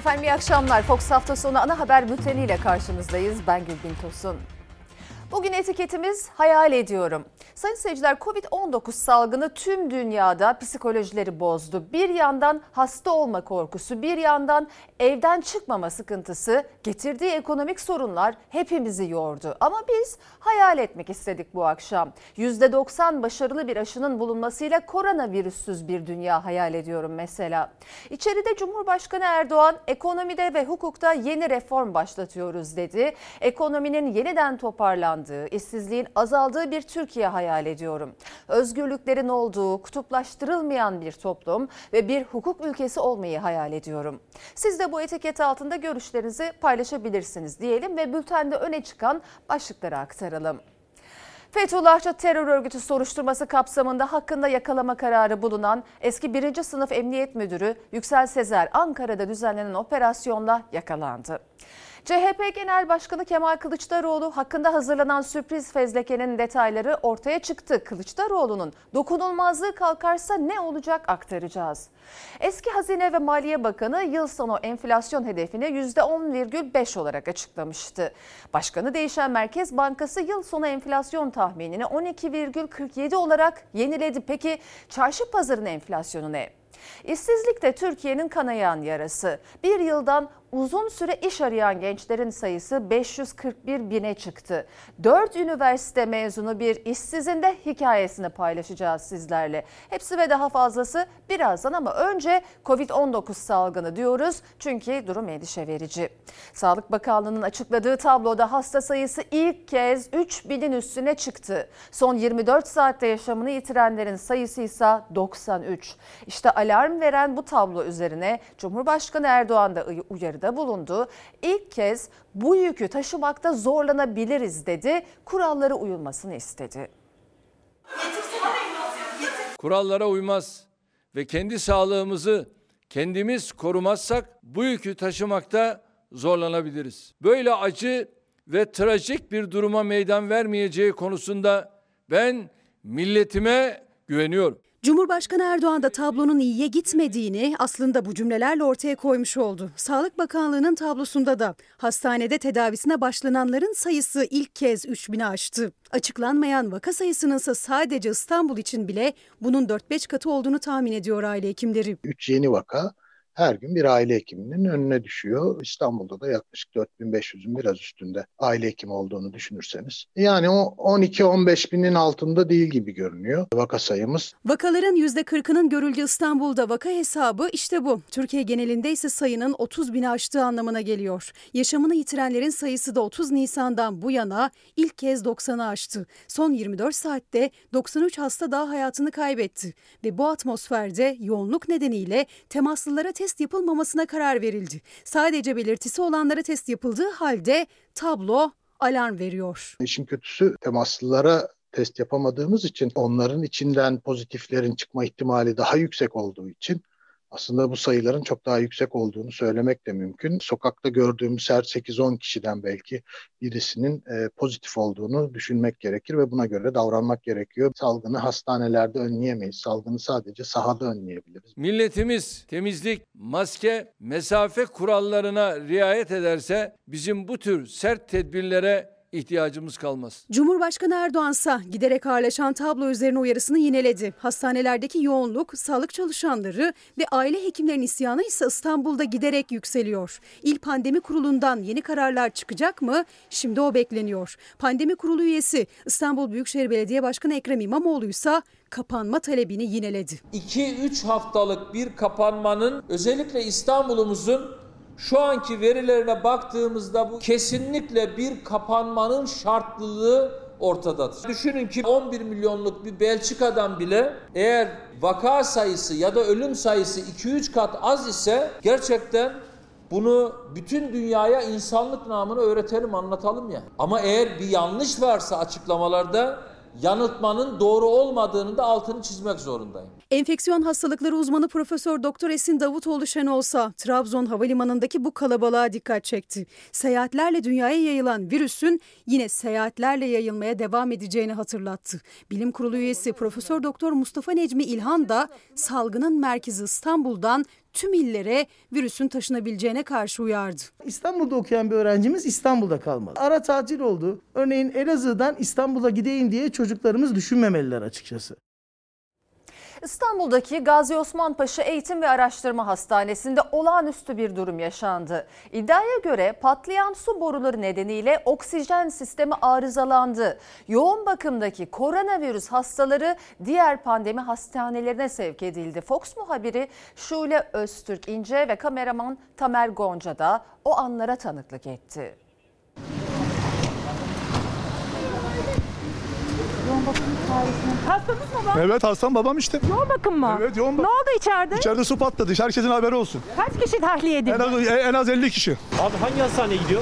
Efendim iyi akşamlar. Fox hafta sonu ana haber bülteniyle karşınızdayız. Ben Gülbin Tosun. Bugün etiketimiz hayal ediyorum. Sayın seyirciler Covid-19 salgını tüm dünyada psikolojileri bozdu. Bir yandan hasta olma korkusu, bir yandan evden çıkmama sıkıntısı, getirdiği ekonomik sorunlar hepimizi yordu. Ama biz hayal etmek istedik bu akşam. %90 başarılı bir aşının bulunmasıyla koronavirüssüz bir dünya hayal ediyorum mesela. İçeride Cumhurbaşkanı Erdoğan ekonomide ve hukukta yeni reform başlatıyoruz dedi. Ekonominin yeniden toparlandığı, işsizliğin azaldığı bir Türkiye hayal ediyorum. Özgürlüklerin olduğu, kutuplaştırılmayan bir toplum ve bir hukuk ülkesi olmayı hayal ediyorum. Siz de bu etiket altında görüşlerinizi paylaşabilirsiniz diyelim ve bültende öne çıkan başlıkları aktaralım. Fethullahçı terör örgütü soruşturması kapsamında hakkında yakalama kararı bulunan eski 1. sınıf emniyet müdürü Yüksel Sezer Ankara'da düzenlenen operasyonla yakalandı. CHP Genel Başkanı Kemal Kılıçdaroğlu hakkında hazırlanan sürpriz fezlekenin detayları ortaya çıktı. Kılıçdaroğlu'nun dokunulmazlığı kalkarsa ne olacak aktaracağız. Eski Hazine ve Maliye Bakanı yıl sonu enflasyon hedefini %10,5 olarak açıklamıştı. Başkanı değişen Merkez Bankası yıl sonu enflasyon tahminini 12,47 olarak yeniledi. Peki çarşı pazarın enflasyonu ne? İşsizlik de Türkiye'nin kanayan yarası. Bir yıldan uzun süre iş arayan gençlerin sayısı 541 bine çıktı. 4 üniversite mezunu bir işsizin de hikayesini paylaşacağız sizlerle. Hepsi ve daha fazlası birazdan ama önce Covid-19 salgını diyoruz çünkü durum endişe verici. Sağlık Bakanlığı'nın açıkladığı tabloda hasta sayısı ilk kez 3 binin üstüne çıktı. Son 24 saatte yaşamını yitirenlerin sayısı ise 93. İşte alarm veren bu tablo üzerine Cumhurbaşkanı Erdoğan da uyarı uyarıda bulundu. İlk kez bu yükü taşımakta zorlanabiliriz dedi. Kurallara uyulmasını istedi. Kurallara uymaz ve kendi sağlığımızı kendimiz korumazsak bu yükü taşımakta zorlanabiliriz. Böyle acı ve trajik bir duruma meydan vermeyeceği konusunda ben milletime güveniyorum. Cumhurbaşkanı Erdoğan da tablonun iyiye gitmediğini aslında bu cümlelerle ortaya koymuş oldu. Sağlık Bakanlığı'nın tablosunda da hastanede tedavisine başlananların sayısı ilk kez 3000'i aştı. Açıklanmayan vaka sayısının ise sadece İstanbul için bile bunun 4-5 katı olduğunu tahmin ediyor aile hekimleri. 3 yeni vaka her gün bir aile hekiminin önüne düşüyor. İstanbul'da da yaklaşık 4500'ün biraz üstünde aile hekimi olduğunu düşünürseniz. Yani o 12-15 binin altında değil gibi görünüyor vaka sayımız. Vakaların %40'ının görüldüğü İstanbul'da vaka hesabı işte bu. Türkiye genelinde ise sayının 30 bini aştığı anlamına geliyor. Yaşamını yitirenlerin sayısı da 30 Nisan'dan bu yana ilk kez 90'ı aştı. Son 24 saatte 93 hasta daha hayatını kaybetti. Ve bu atmosferde yoğunluk nedeniyle temaslılara test yapılmamasına karar verildi. Sadece belirtisi olanlara test yapıldığı halde tablo alarm veriyor. İşin kötüsü temaslılara test yapamadığımız için onların içinden pozitiflerin çıkma ihtimali daha yüksek olduğu için aslında bu sayıların çok daha yüksek olduğunu söylemek de mümkün. Sokakta gördüğümüz her 8-10 kişiden belki birisinin e, pozitif olduğunu düşünmek gerekir ve buna göre davranmak gerekiyor. Salgını hastanelerde önleyemeyiz. Salgını sadece sahada önleyebiliriz. Milletimiz temizlik, maske, mesafe kurallarına riayet ederse bizim bu tür sert tedbirlere ihtiyacımız kalmaz. Cumhurbaşkanı Erdoğan ise giderek ağırlaşan tablo üzerine uyarısını yineledi. Hastanelerdeki yoğunluk, sağlık çalışanları ve aile hekimlerinin isyanı ise İstanbul'da giderek yükseliyor. İl Pandemi Kurulu'ndan yeni kararlar çıkacak mı? Şimdi o bekleniyor. Pandemi Kurulu üyesi İstanbul Büyükşehir Belediye Başkanı Ekrem İmamoğlu ise kapanma talebini yineledi. 2-3 haftalık bir kapanmanın özellikle İstanbul'umuzun şu anki verilerine baktığımızda bu kesinlikle bir kapanmanın şartlılığı ortadadır. Düşünün ki 11 milyonluk bir Belçika'dan bile eğer vaka sayısı ya da ölüm sayısı 2-3 kat az ise gerçekten bunu bütün dünyaya insanlık namına öğretelim, anlatalım ya. Ama eğer bir yanlış varsa açıklamalarda yanıltmanın doğru olmadığını da altını çizmek zorundayım. Enfeksiyon hastalıkları uzmanı Profesör Doktor Esin Davutoğlu Şenolsa Trabzon Havalimanı'ndaki bu kalabalığa dikkat çekti. Seyahatlerle dünyaya yayılan virüsün yine seyahatlerle yayılmaya devam edeceğini hatırlattı. Bilim Kurulu üyesi Profesör Doktor Mustafa Necmi İlhan da salgının merkezi İstanbul'dan tüm illere virüsün taşınabileceğine karşı uyardı. İstanbul'da okuyan bir öğrencimiz İstanbul'da kalmalı. Ara tatil oldu. Örneğin Elazığ'dan İstanbul'a gideyim diye çocuklarımız düşünmemeliler açıkçası. İstanbul'daki Gazi Osman Paşa Eğitim ve Araştırma Hastanesi'nde olağanüstü bir durum yaşandı. İddiaya göre patlayan su boruları nedeniyle oksijen sistemi arızalandı. Yoğun bakımdaki koronavirüs hastaları diğer pandemi hastanelerine sevk edildi. Fox muhabiri Şule Öztürk İnce ve kameraman Tamer Gonca da o anlara tanıklık etti. Hastanız mı var? Evet hastam babam işte. Yoğun bakım mı? Evet yoğun Ne oldu içeride? İçeride su patladı. Herkesin haberi olsun. Kaç kişi tahliye edildi? En az, en az 50 kişi. Abi hangi hastaneye gidiyor?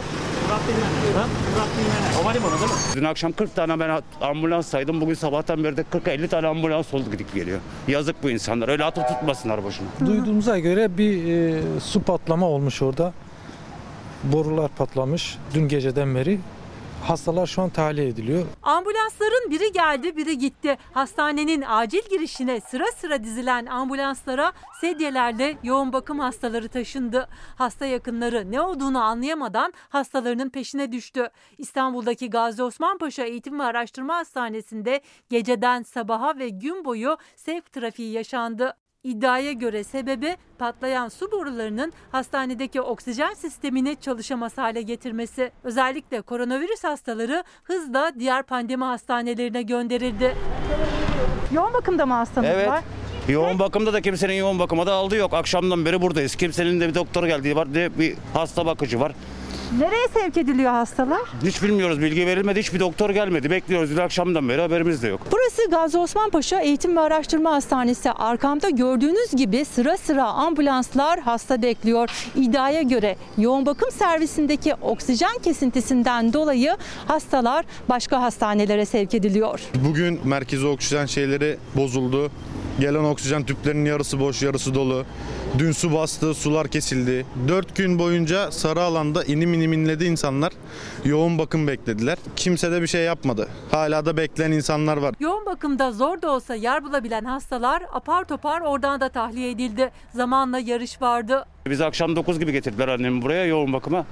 Murat Bey'in. Ha? Murat Bey'in. Havalimanı değil mi? Dün akşam 40 tane ben ambulans saydım. Bugün sabahtan beri de 40-50 tane ambulans oldu gidip geliyor. Yazık bu insanlar. Öyle atıp tutmasınlar boşuna. Duyduğumuza göre bir e, su patlama olmuş orada. Borular patlamış dün geceden beri. Hastalar şu an tahliye ediliyor. Ambulansların biri geldi biri gitti. Hastanenin acil girişine sıra sıra dizilen ambulanslara sedyelerle yoğun bakım hastaları taşındı. Hasta yakınları ne olduğunu anlayamadan hastalarının peşine düştü. İstanbul'daki Gazi Osman Paşa Eğitim ve Araştırma Hastanesi'nde geceden sabaha ve gün boyu sevk trafiği yaşandı. İddiaya göre sebebi patlayan su borularının hastanedeki oksijen sistemini çalışamaz hale getirmesi. Özellikle koronavirüs hastaları hızla diğer pandemi hastanelerine gönderildi. Yoğun bakımda mı hastanız Evet. var? Yoğun bakımda da kimsenin yoğun bakıma da aldığı yok. Akşamdan beri buradayız. Kimsenin de bir doktor geldiği var, ne bir hasta bakıcı var. Nereye sevk ediliyor hastalar? Hiç bilmiyoruz. Bilgi verilmedi. Hiçbir doktor gelmedi. Bekliyoruz. Dün akşamdan beri haberimiz de yok. Burası Gazi Osman Paşa Eğitim ve Araştırma Hastanesi. Arkamda gördüğünüz gibi sıra sıra ambulanslar hasta bekliyor. İddiaya göre yoğun bakım servisindeki oksijen kesintisinden dolayı hastalar başka hastanelere sevk ediliyor. Bugün merkezi oksijen şeyleri bozuldu. Gelen oksijen tüplerinin yarısı boş, yarısı dolu. Dün su bastı, sular kesildi. 4 gün boyunca sarı alanda inim inim inledi insanlar. Yoğun bakım beklediler. Kimse de bir şey yapmadı. Hala da bekleyen insanlar var. Yoğun bakımda zor da olsa yer bulabilen hastalar apar topar oradan da tahliye edildi. Zamanla yarış vardı. Biz akşam 9 gibi getirdiler annemi buraya yoğun bakıma.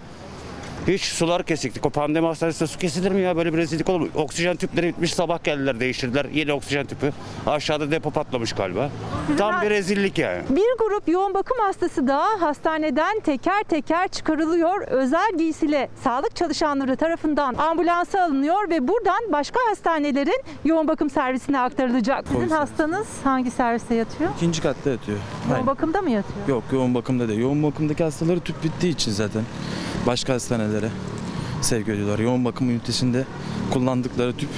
Hiç sular kesiktik. O pandemi hastanesinde su kesilir mi ya? Böyle bir rezillik olur mu? Oksijen tüpleri bitmiş. Sabah geldiler değiştirdiler. Yeni oksijen tüpü. Aşağıda depo patlamış galiba. Tam bir rezillik yani. Bir grup yoğun bakım hastası da hastaneden teker teker çıkarılıyor. Özel giysiyle sağlık çalışanları tarafından ambulansa alınıyor ve buradan başka hastanelerin yoğun bakım servisine aktarılacak. Sizin hastanız hangi serviste yatıyor? İkinci katta yatıyor. Yoğun bakımda mı yatıyor? Yok yoğun bakımda değil. Yoğun bakımdaki hastaları tüp bittiği için zaten başka hastanelere sevk ediyorlar. Yoğun bakım ünitesinde kullandıkları tüp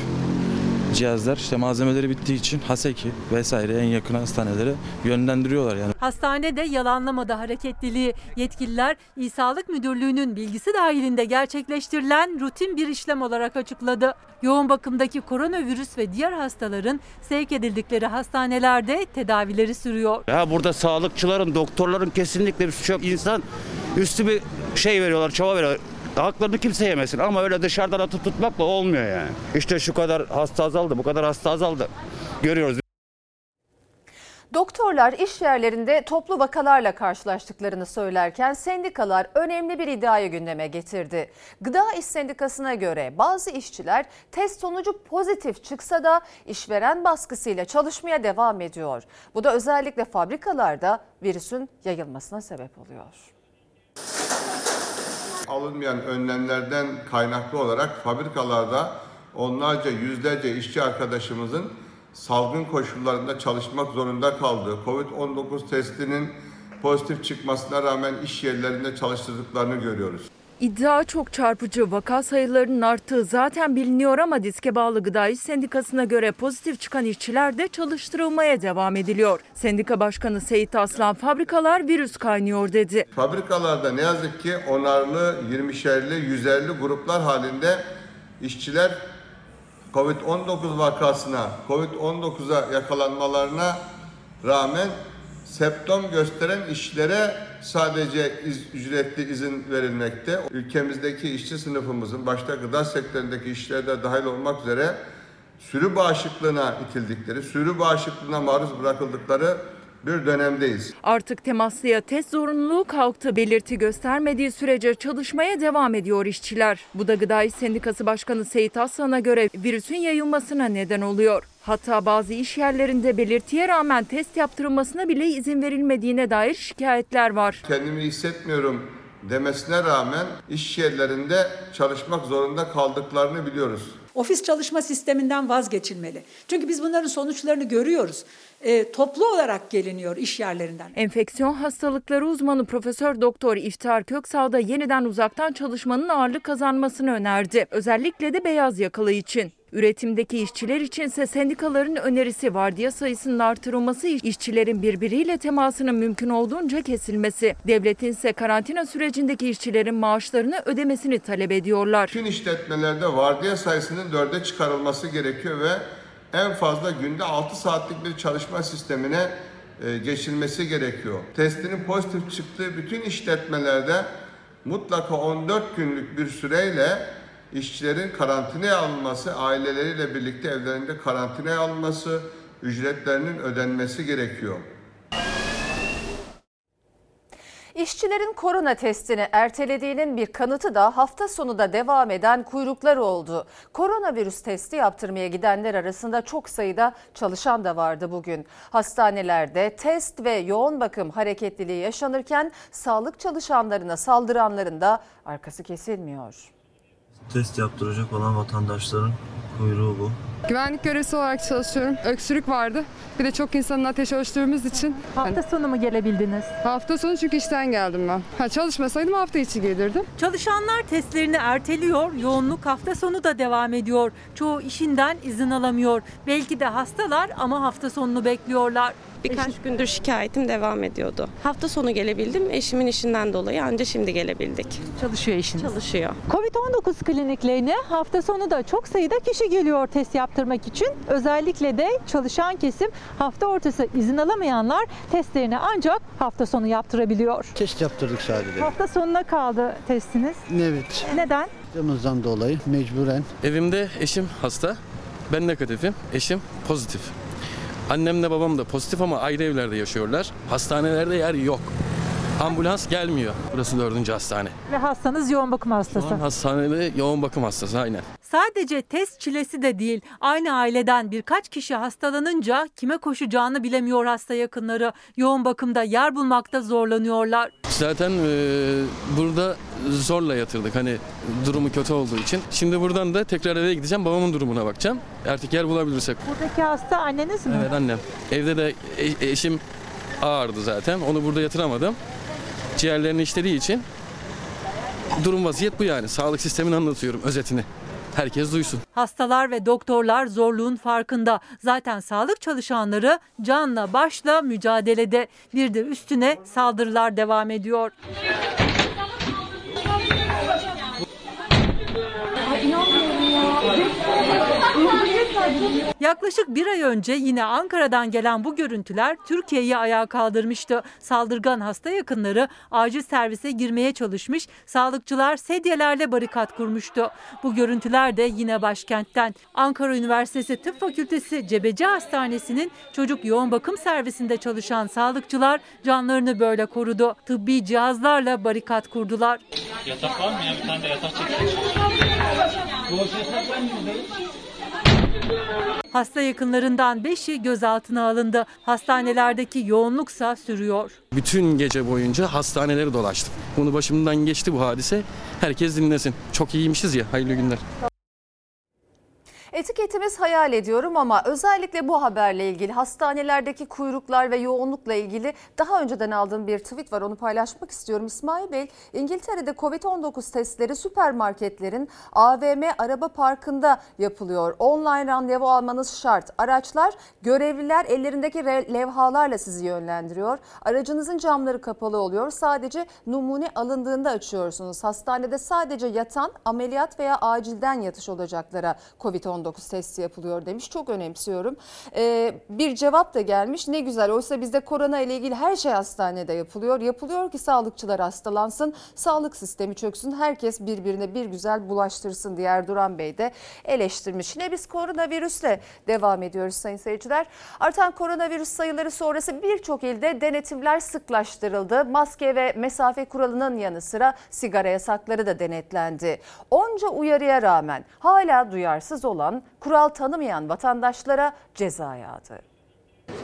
cihazlar işte malzemeleri bittiği için Haseki vesaire en yakın hastanelere yönlendiriyorlar yani. Hastanede yalanlamadı hareketliliği. Yetkililer İl Sağlık Müdürlüğü'nün bilgisi dahilinde gerçekleştirilen rutin bir işlem olarak açıkladı. Yoğun bakımdaki koronavirüs ve diğer hastaların sevk edildikleri hastanelerde tedavileri sürüyor. Ya burada sağlıkçıların, doktorların kesinlikle bir suçu yok. İnsan üstü bir şey veriyorlar, çaba veriyorlar. Haklarını kimse yemesin ama öyle dışarıdan atıp tutmakla olmuyor yani. İşte şu kadar hasta azaldı, bu kadar hasta azaldı. Görüyoruz. Doktorlar iş yerlerinde toplu vakalarla karşılaştıklarını söylerken sendikalar önemli bir iddiayı gündeme getirdi. Gıda İş Sendikası'na göre bazı işçiler test sonucu pozitif çıksa da işveren baskısıyla çalışmaya devam ediyor. Bu da özellikle fabrikalarda virüsün yayılmasına sebep oluyor. Alınmayan önlemlerden kaynaklı olarak fabrikalarda onlarca yüzlerce işçi arkadaşımızın salgın koşullarında çalışmak zorunda kaldığı, Covid-19 testinin pozitif çıkmasına rağmen iş yerlerinde çalıştırdıklarını görüyoruz. İddia çok çarpıcı. Vaka sayılarının arttığı zaten biliniyor ama diske bağlı Gıda İş Sendikası'na göre pozitif çıkan işçiler de çalıştırılmaya devam ediliyor. Sendika Başkanı Seyit Aslan fabrikalar virüs kaynıyor dedi. Fabrikalarda ne yazık ki onarlı, 20'şerli, 150 gruplar halinde işçiler Covid-19 vakasına, Covid-19'a yakalanmalarına rağmen septom gösteren işlere sadece iz- ücretli izin verilmekte. Ülkemizdeki işçi sınıfımızın başta gıda sektöründeki işçiler de dahil olmak üzere sürü bağışıklığına itildikleri, sürü bağışıklığına maruz bırakıldıkları bir dönemdeyiz. Artık temaslıya test zorunluluğu kalktı. Belirti göstermediği sürece çalışmaya devam ediyor işçiler. Bu da Gıda İş Sendikası Başkanı Seyit Aslan'a göre virüsün yayılmasına neden oluyor. Hatta bazı iş yerlerinde belirtiye rağmen test yaptırılmasına bile izin verilmediğine dair şikayetler var. Kendimi hissetmiyorum demesine rağmen iş yerlerinde çalışmak zorunda kaldıklarını biliyoruz. Ofis çalışma sisteminden vazgeçilmeli. Çünkü biz bunların sonuçlarını görüyoruz. E, toplu olarak geliniyor iş yerlerinden. Enfeksiyon hastalıkları uzmanı Profesör Doktor İftar Köksal da yeniden uzaktan çalışmanın ağırlık kazanmasını önerdi. Özellikle de beyaz yakalı için. Üretimdeki işçiler içinse sendikaların önerisi vardiya sayısının artırılması, işçilerin birbiriyle temasının mümkün olduğunca kesilmesi. Devletin ise karantina sürecindeki işçilerin maaşlarını ödemesini talep ediyorlar. Tüm işletmelerde vardiya sayısının dörde çıkarılması gerekiyor ve en fazla günde 6 saatlik bir çalışma sistemine e, geçilmesi gerekiyor. Testinin pozitif çıktığı bütün işletmelerde mutlaka 14 günlük bir süreyle işçilerin karantinaya alınması, aileleriyle birlikte evlerinde karantinaya alınması, ücretlerinin ödenmesi gerekiyor. İşçilerin korona testini ertelediğinin bir kanıtı da hafta sonu da devam eden kuyruklar oldu. Koronavirüs testi yaptırmaya gidenler arasında çok sayıda çalışan da vardı bugün. Hastanelerde test ve yoğun bakım hareketliliği yaşanırken sağlık çalışanlarına saldıranların da arkası kesilmiyor. Test yaptıracak olan vatandaşların kuyruğu bu. Güvenlik görevlisi olarak çalışıyorum. Öksürük vardı. Bir de çok insanın ateşi ölçtüğümüz için. Hafta sonu mu gelebildiniz? Hafta sonu çünkü işten geldim ben. Ha, çalışmasaydım hafta içi gelirdim. Çalışanlar testlerini erteliyor, yoğunluk hafta sonu da devam ediyor. Çoğu işinden izin alamıyor. Belki de hastalar ama hafta sonunu bekliyorlar. Birkaç gündür şikayetim devam ediyordu. Hafta sonu gelebildim. Eşimin işinden dolayı anca şimdi gelebildik. Çalışıyor eşiniz. Çalışıyor. Covid-19 kliniklerine hafta sonu da çok sayıda kişi geliyor test yaptırmak için. Özellikle de çalışan kesim hafta ortası izin alamayanlar testlerini ancak hafta sonu yaptırabiliyor. Test yaptırdık sadece. Hafta sonuna kaldı testiniz. Evet. Neden? Temizden dolayı mecburen. Evimde eşim hasta. Ben negatifim. Eşim pozitif. Annemle babam da pozitif ama ayrı evlerde yaşıyorlar. Hastanelerde yer yok. Ambulans gelmiyor. Burası dördüncü hastane. Ve hastanız yoğun bakım hastası. Şu an hastanede yoğun bakım hastası aynen. Sadece test çilesi de değil. Aynı aileden birkaç kişi hastalanınca kime koşacağını bilemiyor hasta yakınları. Yoğun bakımda yer bulmakta zorlanıyorlar. Zaten e, burada zorla yatırdık hani durumu kötü olduğu için. Şimdi buradan da tekrar eve gideceğim babamın durumuna bakacağım. Artık yer bulabilirsek. Buradaki hasta anneniz mi? Evet annem. Evde de e- eşim ağırdı zaten. Onu burada yatıramadım. Ciğerlerini işlediği için durum vaziyet bu yani. Sağlık sistemini anlatıyorum özetini. Herkes duysun. Hastalar ve doktorlar zorluğun farkında. Zaten sağlık çalışanları canla başla mücadelede. Bir de üstüne saldırılar devam ediyor. Yaklaşık bir ay önce yine Ankara'dan gelen bu görüntüler Türkiye'yi ayağa kaldırmıştı. Saldırgan hasta yakınları acil servise girmeye çalışmış, sağlıkçılar sedyelerle barikat kurmuştu. Bu görüntüler de yine başkentten. Ankara Üniversitesi Tıp Fakültesi Cebeci Hastanesi'nin çocuk yoğun bakım servisinde çalışan sağlıkçılar canlarını böyle korudu. Tıbbi cihazlarla barikat kurdular. Yatak var mı ya? Bir tane de yatak çekeceğiz. Hasta yakınlarından 5'i gözaltına alındı. Hastanelerdeki yoğunluksa sürüyor. Bütün gece boyunca hastaneleri dolaştım. Bunu başımdan geçti bu hadise. Herkes dinlesin. Çok iyiymişiz ya. Hayırlı günler. Etiketimiz hayal ediyorum ama özellikle bu haberle ilgili hastanelerdeki kuyruklar ve yoğunlukla ilgili daha önceden aldığım bir tweet var onu paylaşmak istiyorum. İsmail Bey İngiltere'de Covid-19 testleri süpermarketlerin AVM araba parkında yapılıyor. Online randevu almanız şart. Araçlar görevliler ellerindeki levhalarla sizi yönlendiriyor. Aracınızın camları kapalı oluyor. Sadece numune alındığında açıyorsunuz. Hastanede sadece yatan ameliyat veya acilden yatış olacaklara Covid-19 Covid-19 testi yapılıyor demiş. Çok önemsiyorum. Ee, bir cevap da gelmiş. Ne güzel. Oysa bizde korona ile ilgili her şey hastanede yapılıyor. Yapılıyor ki sağlıkçılar hastalansın, sağlık sistemi çöksün, herkes birbirine bir güzel bulaştırsın diye Erduran Bey de eleştirmiş. Yine biz koronavirüsle devam ediyoruz sayın seyirciler. Artan koronavirüs sayıları sonrası birçok ilde denetimler sıklaştırıldı. Maske ve mesafe kuralının yanı sıra sigara yasakları da denetlendi. Onca uyarıya rağmen hala duyarsız olan, kural tanımayan vatandaşlara ceza yağdı.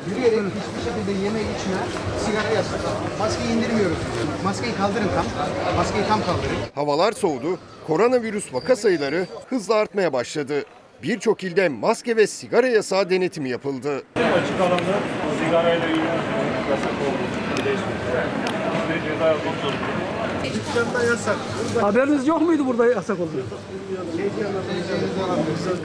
Yürüyerek hiçbir şekilde yeme içme, sigara yasak. Maskeyi indirmiyoruz. Maskeyi kaldırın tam. Maskeyi tam kaldırın. Havalar soğudu, koronavirüs vaka sayıları hızla artmaya başladı. Birçok ilde maske ve sigara yasağı denetimi yapıldı. Açık alanda sigarayla ilgili yasak oldu. Bir. Hiçbir ceza yapmak zorunda. Dükkanda yasak. Haberiniz yok muydu burada yasak olduğu?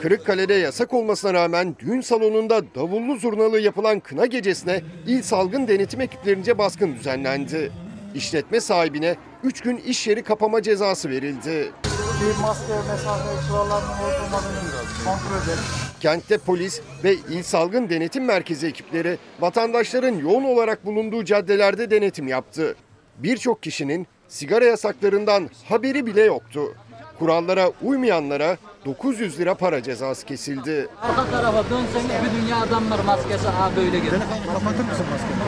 Kırıkkale'de yasak olmasına rağmen düğün salonunda davullu zurnalı yapılan kına gecesine il salgın denetim ekiplerince baskın düzenlendi. İşletme sahibine 3 gün iş yeri kapama cezası verildi. Bir maske mesafe kurallarının olup olmadığını kontrol edelim. Kentte polis ve il salgın denetim merkezi ekipleri vatandaşların yoğun olarak bulunduğu caddelerde denetim yaptı. Birçok kişinin sigara yasaklarından haberi bile yoktu. Kurallara uymayanlara 900 lira para cezası kesildi. Arka tarafa dönseniz bir dünya adam var maskesi ha böyle gelir. Kapatır mısın maskeyi?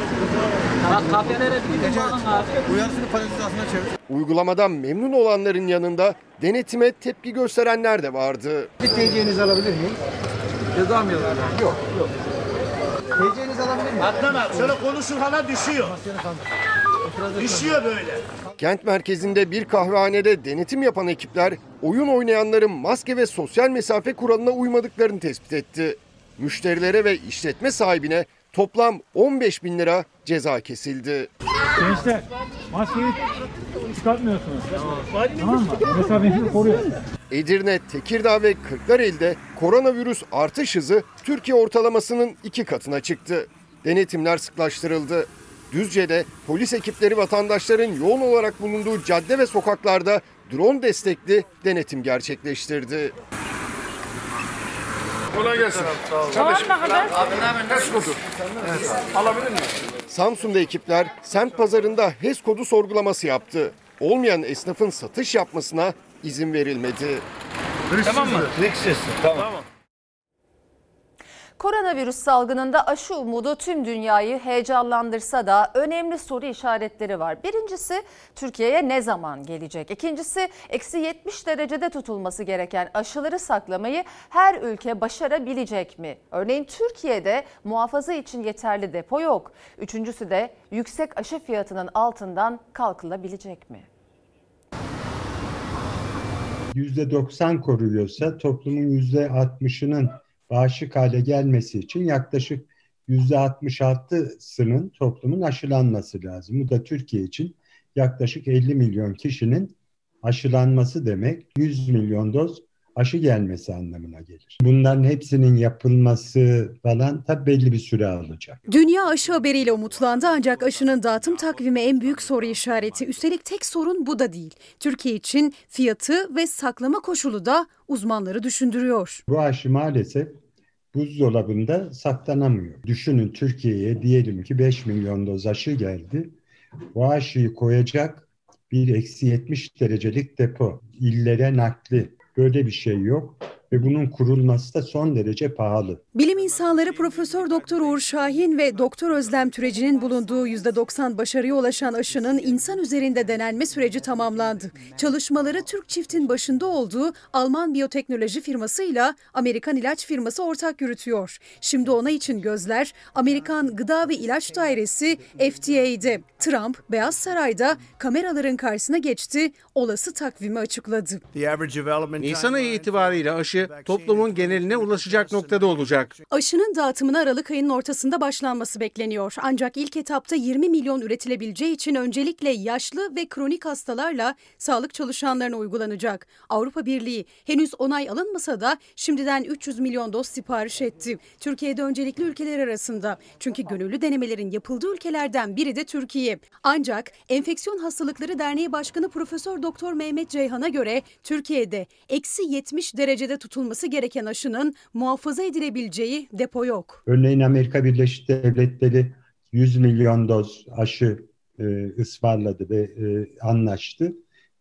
Bak kafelere bir abi. Uyarsını paletizasına çevir. Uygulamadan memnun olanların yanında denetime tepki gösterenler de vardı. Bir TC'nizi alabilir miyim? Ceza mı yazıyorlar? Yok, yok. TC'nizi alabilir miyim? Adnan abi şöyle konuşur hala düşüyor. Düşüyor böyle. Kent merkezinde bir kahvehanede denetim yapan ekipler oyun oynayanların maske ve sosyal mesafe kuralına uymadıklarını tespit etti. Müşterilere ve işletme sahibine toplam 15 bin lira ceza kesildi. Gençler maskeyi çıkartmıyorsunuz. Tamam mı? Mesafenizi koruyun. Edirne, Tekirdağ ve Kırklareli'de koronavirüs artış hızı Türkiye ortalamasının iki katına çıktı. Denetimler sıklaştırıldı. Düzce'de polis ekipleri vatandaşların yoğun olarak bulunduğu cadde ve sokaklarda drone destekli denetim gerçekleştirdi. Kolay gelsin. Ne haber? Test kodu. Alabilir miyim? Samsun'da ekipler semt pazarında HES kodu sorgulaması yaptı. Olmayan esnafın satış yapmasına izin verilmedi. Tamam mı? Tamam. Koronavirüs salgınında aşı umudu tüm dünyayı heyecanlandırsa da önemli soru işaretleri var. Birincisi Türkiye'ye ne zaman gelecek? İkincisi eksi 70 derecede tutulması gereken aşıları saklamayı her ülke başarabilecek mi? Örneğin Türkiye'de muhafaza için yeterli depo yok. Üçüncüsü de yüksek aşı fiyatının altından kalkılabilecek mi? %90 koruyorsa toplumun %60'ının bağışık hale gelmesi için yaklaşık %66'sının toplumun aşılanması lazım. Bu da Türkiye için yaklaşık 50 milyon kişinin aşılanması demek 100 milyon doz aşı gelmesi anlamına gelir. Bunların hepsinin yapılması falan tabii belli bir süre alacak. Dünya aşı haberiyle umutlandı ancak aşının dağıtım takvimi en büyük soru işareti. Üstelik tek sorun bu da değil. Türkiye için fiyatı ve saklama koşulu da uzmanları düşündürüyor. Bu aşı maalesef buzdolabında saklanamıyor. Düşünün Türkiye'ye diyelim ki 5 milyon doz aşı geldi. Bu aşıyı koyacak bir eksi 70 derecelik depo, illere nakli böyle bir şey yok ve bunun kurulması da son derece pahalı. Bilim insanları Profesör Doktor Uğur Şahin ve Doktor Özlem Türeci'nin bulunduğu %90 başarıya ulaşan aşının insan üzerinde denenme süreci tamamlandı. Çalışmaları Türk çiftin başında olduğu Alman biyoteknoloji firmasıyla Amerikan ilaç firması ortak yürütüyor. Şimdi ona için gözler Amerikan Gıda ve İlaç Dairesi FDA'de. Trump Beyaz Saray'da kameraların karşısına geçti, olası takvimi açıkladı. Nisan ayı itibariyle aşı toplumun geneline ulaşacak noktada olacak. Aşının dağıtımına Aralık ayının ortasında başlanması bekleniyor. Ancak ilk etapta 20 milyon üretilebileceği için öncelikle yaşlı ve kronik hastalarla sağlık çalışanlarına uygulanacak. Avrupa Birliği henüz onay alınmasa da şimdiden 300 milyon doz sipariş etti. Türkiye'de öncelikli ülkeler arasında. Çünkü gönüllü denemelerin yapıldığı ülkelerden biri de Türkiye. Ancak Enfeksiyon Hastalıkları Derneği Başkanı Profesör Doktor Mehmet Ceyhan'a göre Türkiye'de eksi 70 derecede tutulması tutulması gereken aşının muhafaza edilebileceği depo yok. Örneğin Amerika Birleşik Devletleri 100 milyon doz aşı e, ısmarladı ve e, anlaştı.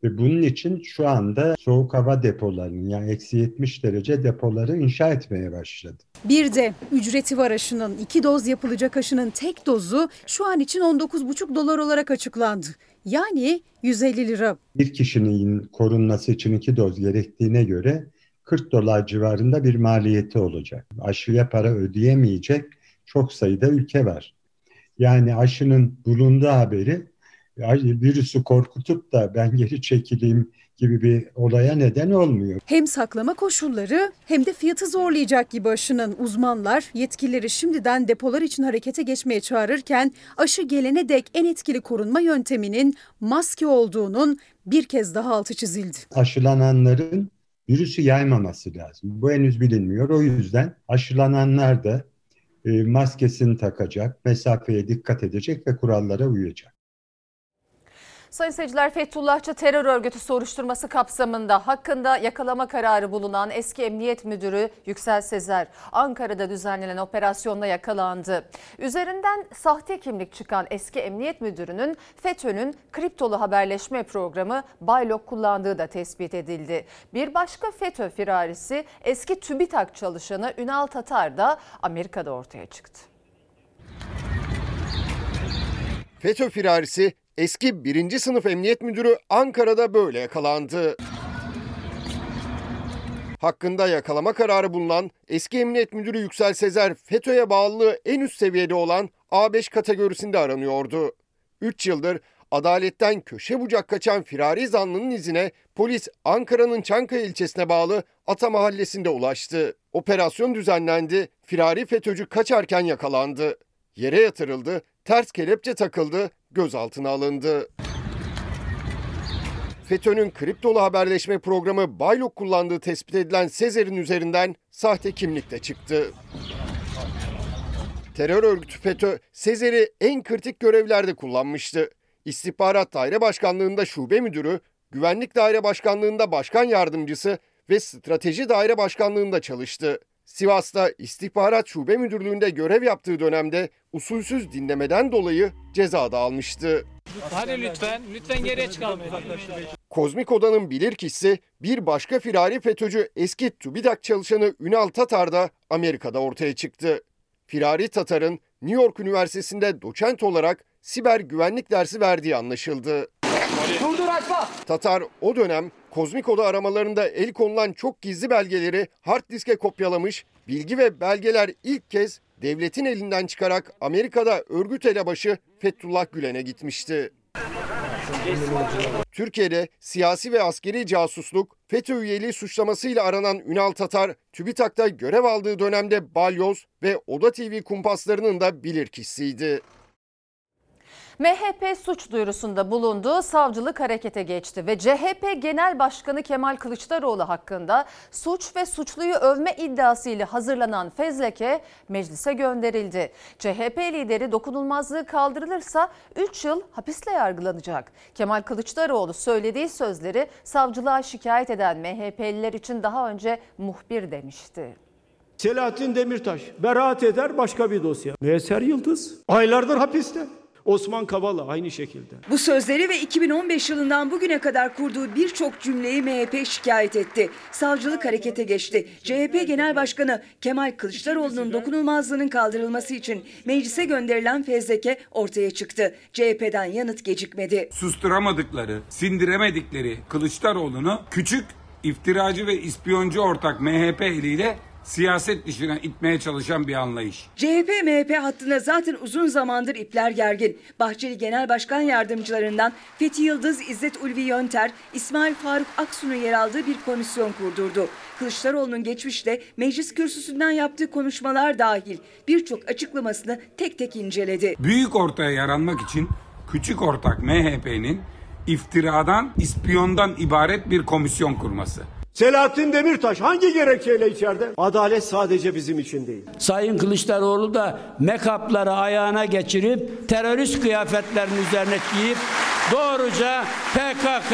Ve bunun için şu anda soğuk hava depolarını yani eksi 70 derece depoları inşa etmeye başladı. Bir de ücreti var aşının. iki doz yapılacak aşının tek dozu şu an için 19,5 dolar olarak açıklandı. Yani 150 lira. Bir kişinin korunması için iki doz gerektiğine göre 40 dolar civarında bir maliyeti olacak. Aşıya para ödeyemeyecek çok sayıda ülke var. Yani aşının bulunduğu haberi virüsü korkutup da ben geri çekileyim gibi bir olaya neden olmuyor. Hem saklama koşulları hem de fiyatı zorlayacak gibi aşının uzmanlar yetkilileri şimdiden depolar için harekete geçmeye çağırırken aşı gelene dek en etkili korunma yönteminin maske olduğunun bir kez daha altı çizildi. Aşılananların virüsü yaymaması lazım. Bu henüz bilinmiyor. O yüzden aşılananlar da e, maskesini takacak, mesafeye dikkat edecek ve kurallara uyacak. Sayın seyirciler Fethullahçı terör örgütü soruşturması kapsamında hakkında yakalama kararı bulunan eski emniyet müdürü Yüksel Sezer Ankara'da düzenlenen operasyonda yakalandı. Üzerinden sahte kimlik çıkan eski emniyet müdürünün FETÖ'nün kriptolu haberleşme programı Baylok kullandığı da tespit edildi. Bir başka FETÖ firarisi eski TÜBİTAK çalışanı Ünal Tatar da Amerika'da ortaya çıktı. FETÖ firarisi eski birinci sınıf emniyet müdürü Ankara'da böyle yakalandı. Hakkında yakalama kararı bulunan eski emniyet müdürü Yüksel Sezer, FETÖ'ye bağlılığı en üst seviyede olan A5 kategorisinde aranıyordu. 3 yıldır adaletten köşe bucak kaçan firari zanlının izine polis Ankara'nın Çankaya ilçesine bağlı Ata Mahallesi'nde ulaştı. Operasyon düzenlendi, firari FETÖ'cü kaçarken yakalandı. Yere yatırıldı, ters kelepçe takıldı, gözaltına alındı. FETÖ'nün kriptolu haberleşme programı Baylok kullandığı tespit edilen Sezer'in üzerinden sahte kimlik de çıktı. Terör örgütü FETÖ, Sezer'i en kritik görevlerde kullanmıştı. İstihbarat Daire Başkanlığı'nda şube müdürü, Güvenlik Daire Başkanlığı'nda başkan yardımcısı ve Strateji Daire Başkanlığı'nda çalıştı. Sivas'ta istihbarat şube müdürlüğünde görev yaptığı dönemde usulsüz dinlemeden dolayı ceza da almıştı. Hadi lütfen, lütfen geriye çıkalım. Kozmik Oda'nın bilirkişisi bir başka firari FETÖ'cü eski TÜBİTAK çalışanı Ünal Tatar da Amerika'da ortaya çıktı. Firari Tatar'ın New York Üniversitesi'nde doçent olarak siber güvenlik dersi verdiği anlaşıldı. Durdur açma. Tatar o dönem Kozmik Oda aramalarında el konulan çok gizli belgeleri hard diske kopyalamış, bilgi ve belgeler ilk kez devletin elinden çıkarak Amerika'da örgüt elebaşı Fethullah Gülen'e gitmişti. Türkiye'de siyasi ve askeri casusluk, FETÖ üyeliği suçlamasıyla aranan Ünal Tatar, TÜBİTAK'ta görev aldığı dönemde balyoz ve Oda TV kumpaslarının da bilirkişisiydi. MHP suç duyurusunda bulunduğu savcılık harekete geçti ve CHP Genel Başkanı Kemal Kılıçdaroğlu hakkında suç ve suçluyu övme iddiasıyla hazırlanan fezleke meclise gönderildi. CHP lideri dokunulmazlığı kaldırılırsa 3 yıl hapisle yargılanacak. Kemal Kılıçdaroğlu söylediği sözleri savcılığa şikayet eden MHP'liler için daha önce muhbir demişti. Selahattin Demirtaş beraat eder başka bir dosya. Müesser Yıldız aylardır hapiste. Osman Kavala aynı şekilde. Bu sözleri ve 2015 yılından bugüne kadar kurduğu birçok cümleyi MHP şikayet etti. Savcılık harekete geçti. CHP Genel Başkanı Kemal Kılıçdaroğlu'nun dokunulmazlığının kaldırılması için meclise gönderilen fezleke ortaya çıktı. CHP'den yanıt gecikmedi. Susturamadıkları, sindiremedikleri Kılıçdaroğlu'nu küçük iftiracı ve ispiyoncu ortak MHP eliyle siyaset dışına itmeye çalışan bir anlayış. CHP MHP hattına zaten uzun zamandır ipler gergin. Bahçeli Genel Başkan Yardımcılarından Fethi Yıldız, İzzet Ulvi Yönter, İsmail Faruk Aksu'nun yer aldığı bir komisyon kurdurdu. Kılıçdaroğlu'nun geçmişte meclis kürsüsünden yaptığı konuşmalar dahil birçok açıklamasını tek tek inceledi. Büyük ortaya yaranmak için küçük ortak MHP'nin iftiradan, ispiyondan ibaret bir komisyon kurması. Selahattin Demirtaş hangi gerekçeyle içeride? Adalet sadece bizim için değil. Sayın Kılıçdaroğlu da mekapları ayağına geçirip terörist kıyafetlerini üzerine giyip doğruca PKK,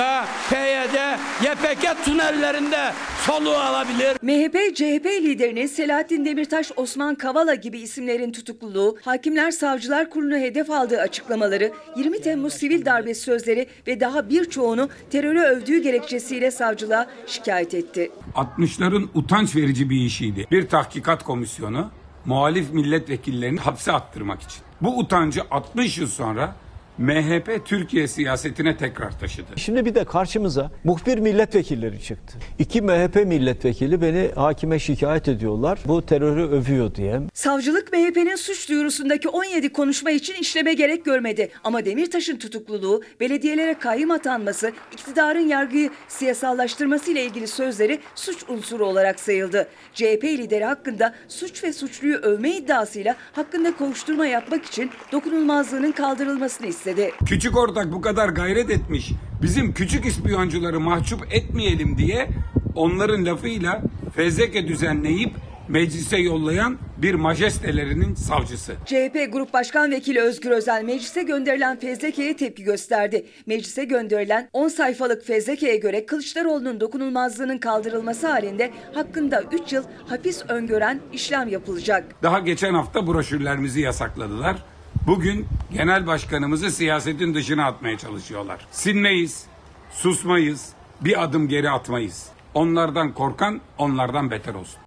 PYD, YPG tünellerinde soluğu alabilir. MHP, CHP liderinin Selahattin Demirtaş, Osman Kavala gibi isimlerin tutukluluğu, Hakimler Savcılar Kurulu'nu hedef aldığı açıklamaları, 20 Temmuz sivil darbe sözleri ve daha birçoğunu terörü övdüğü gerekçesiyle savcılığa şikayet etti. 60'ların utanç verici bir işiydi. Bir tahkikat komisyonu muhalif milletvekillerini hapse attırmak için. Bu utancı 60 yıl sonra MHP Türkiye siyasetine tekrar taşıdı. Şimdi bir de karşımıza muhbir milletvekilleri çıktı. İki MHP milletvekili beni hakime şikayet ediyorlar. Bu terörü övüyor diye. Savcılık MHP'nin suç duyurusundaki 17 konuşma için işleme gerek görmedi. Ama Demirtaş'ın tutukluluğu, belediyelere kayyum atanması, iktidarın yargıyı siyasallaştırması ile ilgili sözleri suç unsuru olarak sayıldı. CHP lideri hakkında suç ve suçluyu övme iddiasıyla hakkında kovuşturma yapmak için dokunulmazlığının kaldırılmasını istedi. Küçük ortak bu kadar gayret etmiş. Bizim küçük ispiyoncuları mahcup etmeyelim diye onların lafıyla fezleke düzenleyip meclise yollayan bir majestelerinin savcısı. CHP Grup Başkan Vekili Özgür Özel meclise gönderilen fezlekeye tepki gösterdi. Meclise gönderilen 10 sayfalık fezlekeye göre Kılıçdaroğlu'nun dokunulmazlığının kaldırılması halinde hakkında 3 yıl hapis öngören işlem yapılacak. Daha geçen hafta broşürlerimizi yasakladılar. Bugün genel başkanımızı siyasetin dışına atmaya çalışıyorlar. Sinmeyiz, susmayız, bir adım geri atmayız. Onlardan korkan onlardan beter olsun.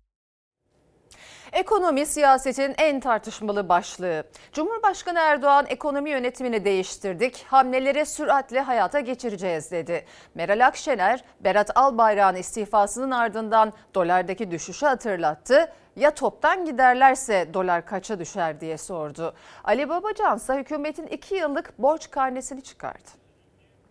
Ekonomi siyasetin en tartışmalı başlığı. Cumhurbaşkanı Erdoğan ekonomi yönetimini değiştirdik, hamleleri süratle hayata geçireceğiz dedi. Meral Akşener, Berat Albayrak'ın istifasının ardından dolardaki düşüşü hatırlattı. Ya toptan giderlerse dolar kaça düşer diye sordu. Ali Babacan ise hükümetin 2 yıllık borç karnesini çıkardı.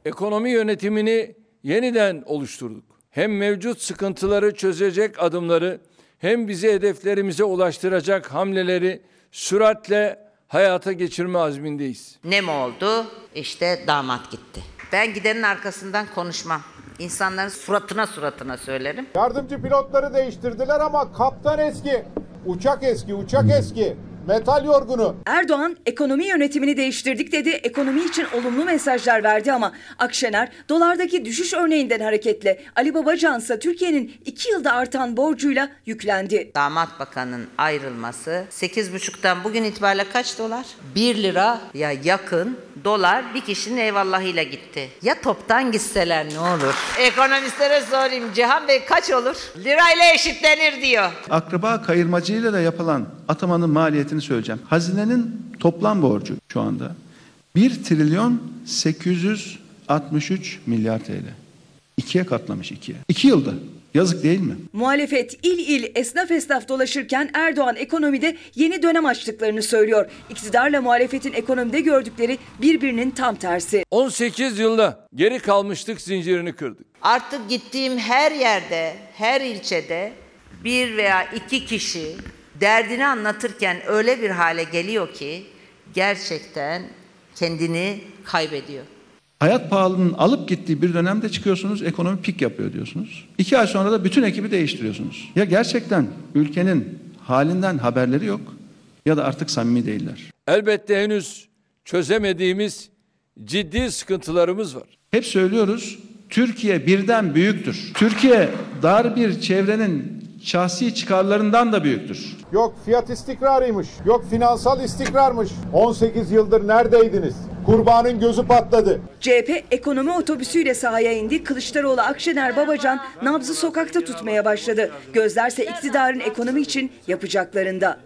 Ekonomi yönetimini yeniden oluşturduk. Hem mevcut sıkıntıları çözecek adımları hem bizi hedeflerimize ulaştıracak hamleleri süratle hayata geçirme azmindeyiz. Ne mi oldu? İşte damat gitti. Ben gidenin arkasından konuşmam. İnsanların suratına suratına söylerim. Yardımcı pilotları değiştirdiler ama kaptan eski. Uçak eski, uçak eski. Metal yorgunu. Erdoğan ekonomi yönetimini değiştirdik dedi. Ekonomi için olumlu mesajlar verdi ama Akşener dolardaki düşüş örneğinden hareketle Ali Babacan ise Türkiye'nin 2 yılda artan borcuyla yüklendi. Damat bakanın ayrılması 8,5'tan bugün itibariyle kaç dolar? 1 lira ya yakın dolar bir kişinin eyvallahıyla gitti. Ya toptan gitseler ne olur? Ekonomistlere sorayım Cihan Bey kaç olur? Lirayla eşitlenir diyor. Akraba kayırmacıyla da yapılan atamanın maliyetini söyleyeceğim. Hazinenin toplam borcu şu anda 1 trilyon 863 milyar TL. İkiye katlamış ikiye. İki yılda. Yazık değil mi? Muhalefet il il esnaf esnaf dolaşırken Erdoğan ekonomide yeni dönem açtıklarını söylüyor. İktidarla muhalefetin ekonomide gördükleri birbirinin tam tersi. 18 yılda geri kalmıştık zincirini kırdık. Artık gittiğim her yerde, her ilçede bir veya iki kişi derdini anlatırken öyle bir hale geliyor ki gerçekten kendini kaybediyor. Hayat pahalılığının alıp gittiği bir dönemde çıkıyorsunuz ekonomi pik yapıyor diyorsunuz. İki ay sonra da bütün ekibi değiştiriyorsunuz. Ya gerçekten ülkenin halinden haberleri yok ya da artık samimi değiller. Elbette henüz çözemediğimiz ciddi sıkıntılarımız var. Hep söylüyoruz Türkiye birden büyüktür. Türkiye dar bir çevrenin şahsi çıkarlarından da büyüktür. Yok fiyat istikrarıymış. Yok finansal istikrarmış. 18 yıldır neredeydiniz? Kurbanın gözü patladı. CHP ekonomi otobüsüyle sahaya indi. Kılıçdaroğlu, Akşener, Babacan nabzı sokakta tutmaya başladı. Gözlerse iktidarın ekonomi için yapacaklarında.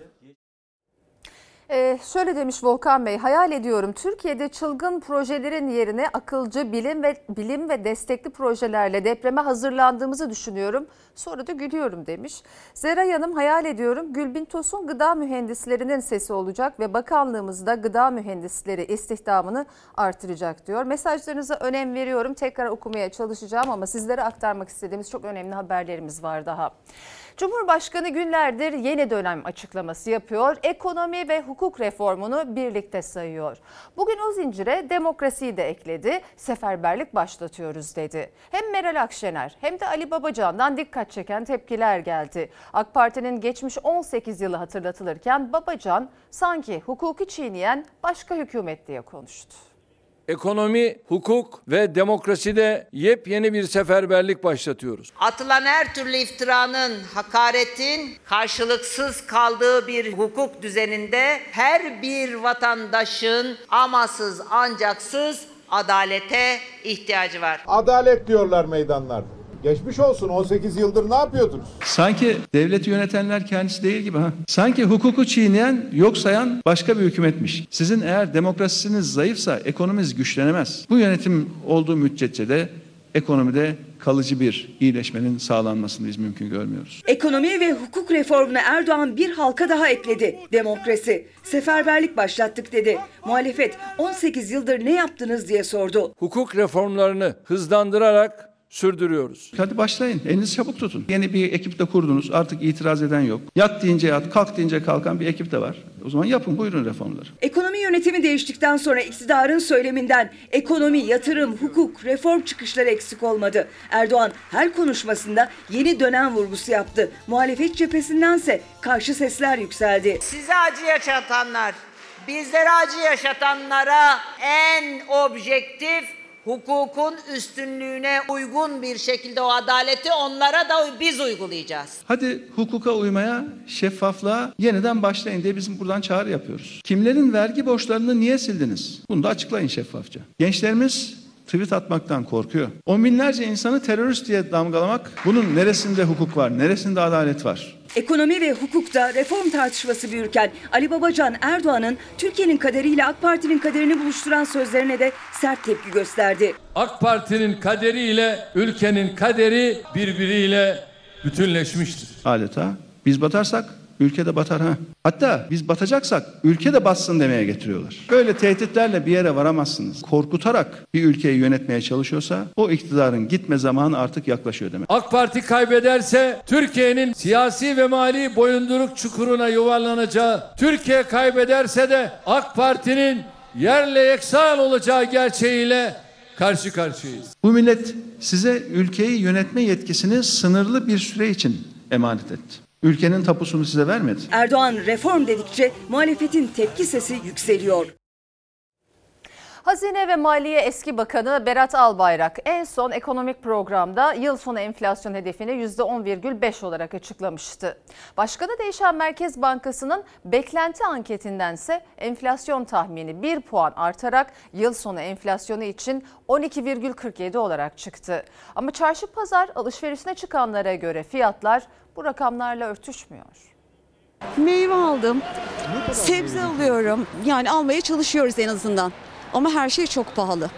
Ee, şöyle demiş Volkan Bey, hayal ediyorum Türkiye'de çılgın projelerin yerine akılcı bilim ve bilim ve destekli projelerle depreme hazırlandığımızı düşünüyorum. Sonra da gülüyorum demiş. Zeray Hanım hayal ediyorum Gülbin Tosun gıda mühendislerinin sesi olacak ve bakanlığımızda gıda mühendisleri istihdamını artıracak diyor. Mesajlarınıza önem veriyorum. Tekrar okumaya çalışacağım ama sizlere aktarmak istediğimiz çok önemli haberlerimiz var daha. Cumhurbaşkanı günlerdir yeni dönem açıklaması yapıyor. Ekonomi ve hukuk reformunu birlikte sayıyor. Bugün o zincire demokrasiyi de ekledi. Seferberlik başlatıyoruz dedi. Hem Meral Akşener hem de Ali Babacan'dan dikkat çeken tepkiler geldi. AK Parti'nin geçmiş 18 yılı hatırlatılırken Babacan sanki hukuku çiğneyen başka hükümet diye konuştu. Ekonomi, hukuk ve demokraside yepyeni bir seferberlik başlatıyoruz. Atılan her türlü iftiranın, hakaretin karşılıksız kaldığı bir hukuk düzeninde her bir vatandaşın amasız ancaksız adalete ihtiyacı var. Adalet diyorlar meydanlarda. Geçmiş olsun 18 yıldır ne yapıyordunuz? Sanki devleti yönetenler kendisi değil gibi ha. Sanki hukuku çiğneyen, yok sayan başka bir hükümetmiş. Sizin eğer demokrasiniz zayıfsa ekonominiz güçlenemez. Bu yönetim olduğu müddetçe de ekonomide kalıcı bir iyileşmenin sağlanmasını biz mümkün görmüyoruz. Ekonomi ve hukuk reformuna Erdoğan bir halka daha ekledi. Demokrasi. Seferberlik başlattık dedi. Muhalefet 18 yıldır ne yaptınız diye sordu. Hukuk reformlarını hızlandırarak sürdürüyoruz. Hadi başlayın. Elinizi çabuk tutun. Yeni bir ekip de kurdunuz. Artık itiraz eden yok. Yat deyince yat, kalk deyince kalkan bir ekip de var. O zaman yapın buyurun reformları. Ekonomi yönetimi değiştikten sonra iktidarın söyleminden ekonomi, yatırım, hukuk, reform çıkışları eksik olmadı. Erdoğan her konuşmasında yeni dönem vurgusu yaptı. Muhalefet cephesindense karşı sesler yükseldi. Size acı yaşatanlar, bizlere acı yaşatanlara en objektif hukukun üstünlüğüne uygun bir şekilde o adaleti onlara da biz uygulayacağız. Hadi hukuka uymaya, şeffaflığa yeniden başlayın diye bizim buradan çağrı yapıyoruz. Kimlerin vergi borçlarını niye sildiniz? Bunu da açıklayın şeffafça. Gençlerimiz tweet atmaktan korkuyor. On binlerce insanı terörist diye damgalamak bunun neresinde hukuk var, neresinde adalet var? Ekonomi ve hukukta reform tartışması büyürken Ali Babacan Erdoğan'ın Türkiye'nin kaderiyle AK Parti'nin kaderini buluşturan sözlerine de sert tepki gösterdi. AK Parti'nin kaderiyle ülkenin kaderi birbiriyle bütünleşmiştir. Adeta biz batarsak ülke de batar ha. Hatta biz batacaksak ülke de batsın demeye getiriyorlar. Böyle tehditlerle bir yere varamazsınız. Korkutarak bir ülkeyi yönetmeye çalışıyorsa o iktidarın gitme zamanı artık yaklaşıyor demek. AK Parti kaybederse Türkiye'nin siyasi ve mali boyunduruk çukuruna yuvarlanacağı, Türkiye kaybederse de AK Parti'nin yerle yeksan olacağı gerçeğiyle karşı karşıyayız. Bu millet size ülkeyi yönetme yetkisini sınırlı bir süre için emanet etti. Ülkenin tapusunu size vermedi. Erdoğan reform dedikçe muhalefetin tepki sesi yükseliyor. Hazine ve Maliye Eski Bakanı Berat Albayrak en son ekonomik programda yıl sonu enflasyon hedefini %10,5 olarak açıklamıştı. Başkanı değişen Merkez Bankası'nın beklenti anketindense enflasyon tahmini 1 puan artarak yıl sonu enflasyonu için 12,47 olarak çıktı. Ama çarşı pazar alışverişine çıkanlara göre fiyatlar bu rakamlarla örtüşmüyor. Meyve aldım, sebze alıyorum. Yani almaya çalışıyoruz en azından. Ama her şey çok pahalı.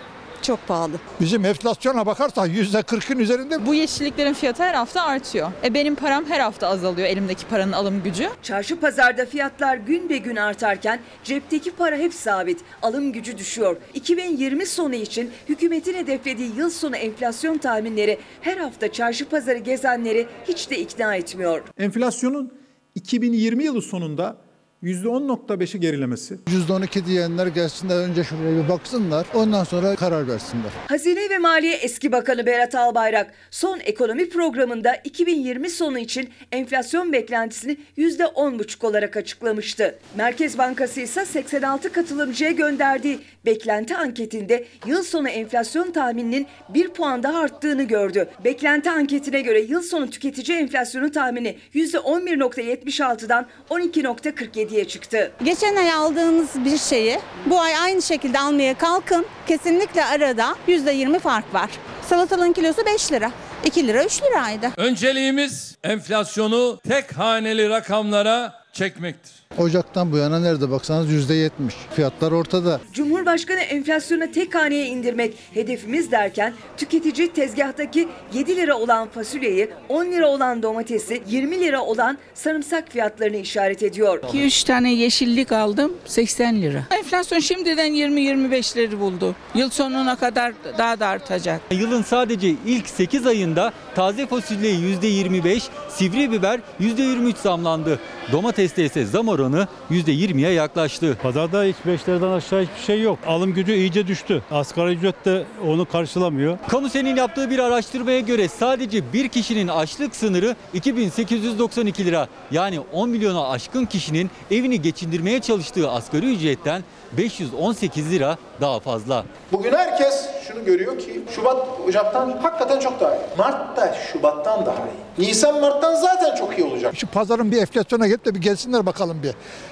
Çok pahalı. Bizim enflasyona bakarsan yüzde kırkın üzerinde. Bu yeşilliklerin fiyatı her hafta artıyor. E benim param her hafta azalıyor elimdeki paranın alım gücü. Çarşı pazarda fiyatlar gün be gün artarken cepteki para hep sabit. Alım gücü düşüyor. 2020 sonu için hükümetin hedeflediği yıl sonu enflasyon tahminleri her hafta çarşı pazarı gezenleri hiç de ikna etmiyor. Enflasyonun 2020 yılı sonunda %10.5'i gerilemesi. %12 diyenler gelsinler önce şuraya bir baksınlar ondan sonra karar versinler. Hazine ve Maliye Eski Bakanı Berat Albayrak son ekonomi programında 2020 sonu için enflasyon beklentisini %10,5 olarak açıklamıştı. Merkez Bankası ise 86 katılımcıya gönderdiği beklenti anketinde yıl sonu enflasyon tahmininin 1 puan daha arttığını gördü. Beklenti anketine göre yıl sonu tüketici enflasyonu tahmini %11.76'dan 12.47'ye çıktı. Geçen ay aldığınız bir şeyi bu ay aynı şekilde almaya kalkın. Kesinlikle arada %20 fark var. Salatalığın kilosu 5 lira. 2 lira 3 liraydı. Önceliğimiz enflasyonu tek haneli rakamlara çekmektir. Ocaktan bu yana nerede baksanız yüzde yetmiş. Fiyatlar ortada. Cumhurbaşkanı enflasyonu tek haneye indirmek hedefimiz derken tüketici tezgahtaki 7 lira olan fasulyeyi, 10 lira olan domatesi, 20 lira olan sarımsak fiyatlarını işaret ediyor. 2-3 tane yeşillik aldım 80 lira. Enflasyon şimdiden 20-25'leri buldu. Yıl sonuna kadar daha da artacak. Yılın sadece ilk 8 ayında taze fasulye %25, sivri biber %23 zamlandı. Domateste ise zam oranı %20'ye yaklaştı. Pazarda hiç 5 liradan aşağı hiçbir şey yok. Alım gücü iyice düştü. Asgari ücret de onu karşılamıyor. Kamusenin yaptığı bir araştırmaya göre sadece bir kişinin açlık sınırı 2892 lira. Yani 10 milyona aşkın kişinin evini geçindirmeye çalıştığı asgari ücretten 518 lira daha fazla. Bugün herkes şunu görüyor ki Şubat Ocak'tan hakikaten çok daha iyi. Mart da Şubat'tan daha iyi. Nisan Mart'tan zaten çok iyi olacak. Şu pazarın bir enflasyona gelip de bir gelsinler bakalım bir.